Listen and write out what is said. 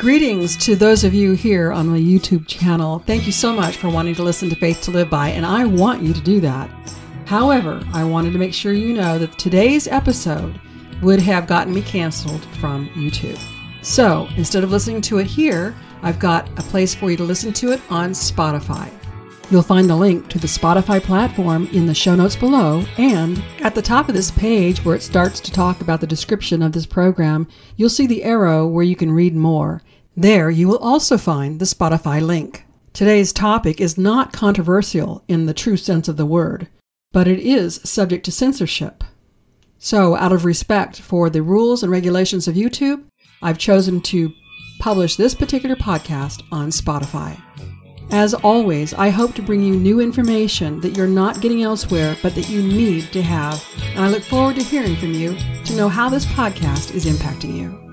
Greetings to those of you here on my YouTube channel. Thank you so much for wanting to listen to Faith to Live By, and I want you to do that. However, I wanted to make sure you know that today's episode would have gotten me canceled from YouTube. So instead of listening to it here, I've got a place for you to listen to it on Spotify. You'll find the link to the Spotify platform in the show notes below, and at the top of this page where it starts to talk about the description of this program, you'll see the arrow where you can read more. There, you will also find the Spotify link. Today's topic is not controversial in the true sense of the word, but it is subject to censorship. So, out of respect for the rules and regulations of YouTube, I've chosen to publish this particular podcast on Spotify. As always, I hope to bring you new information that you're not getting elsewhere, but that you need to have. And I look forward to hearing from you to know how this podcast is impacting you.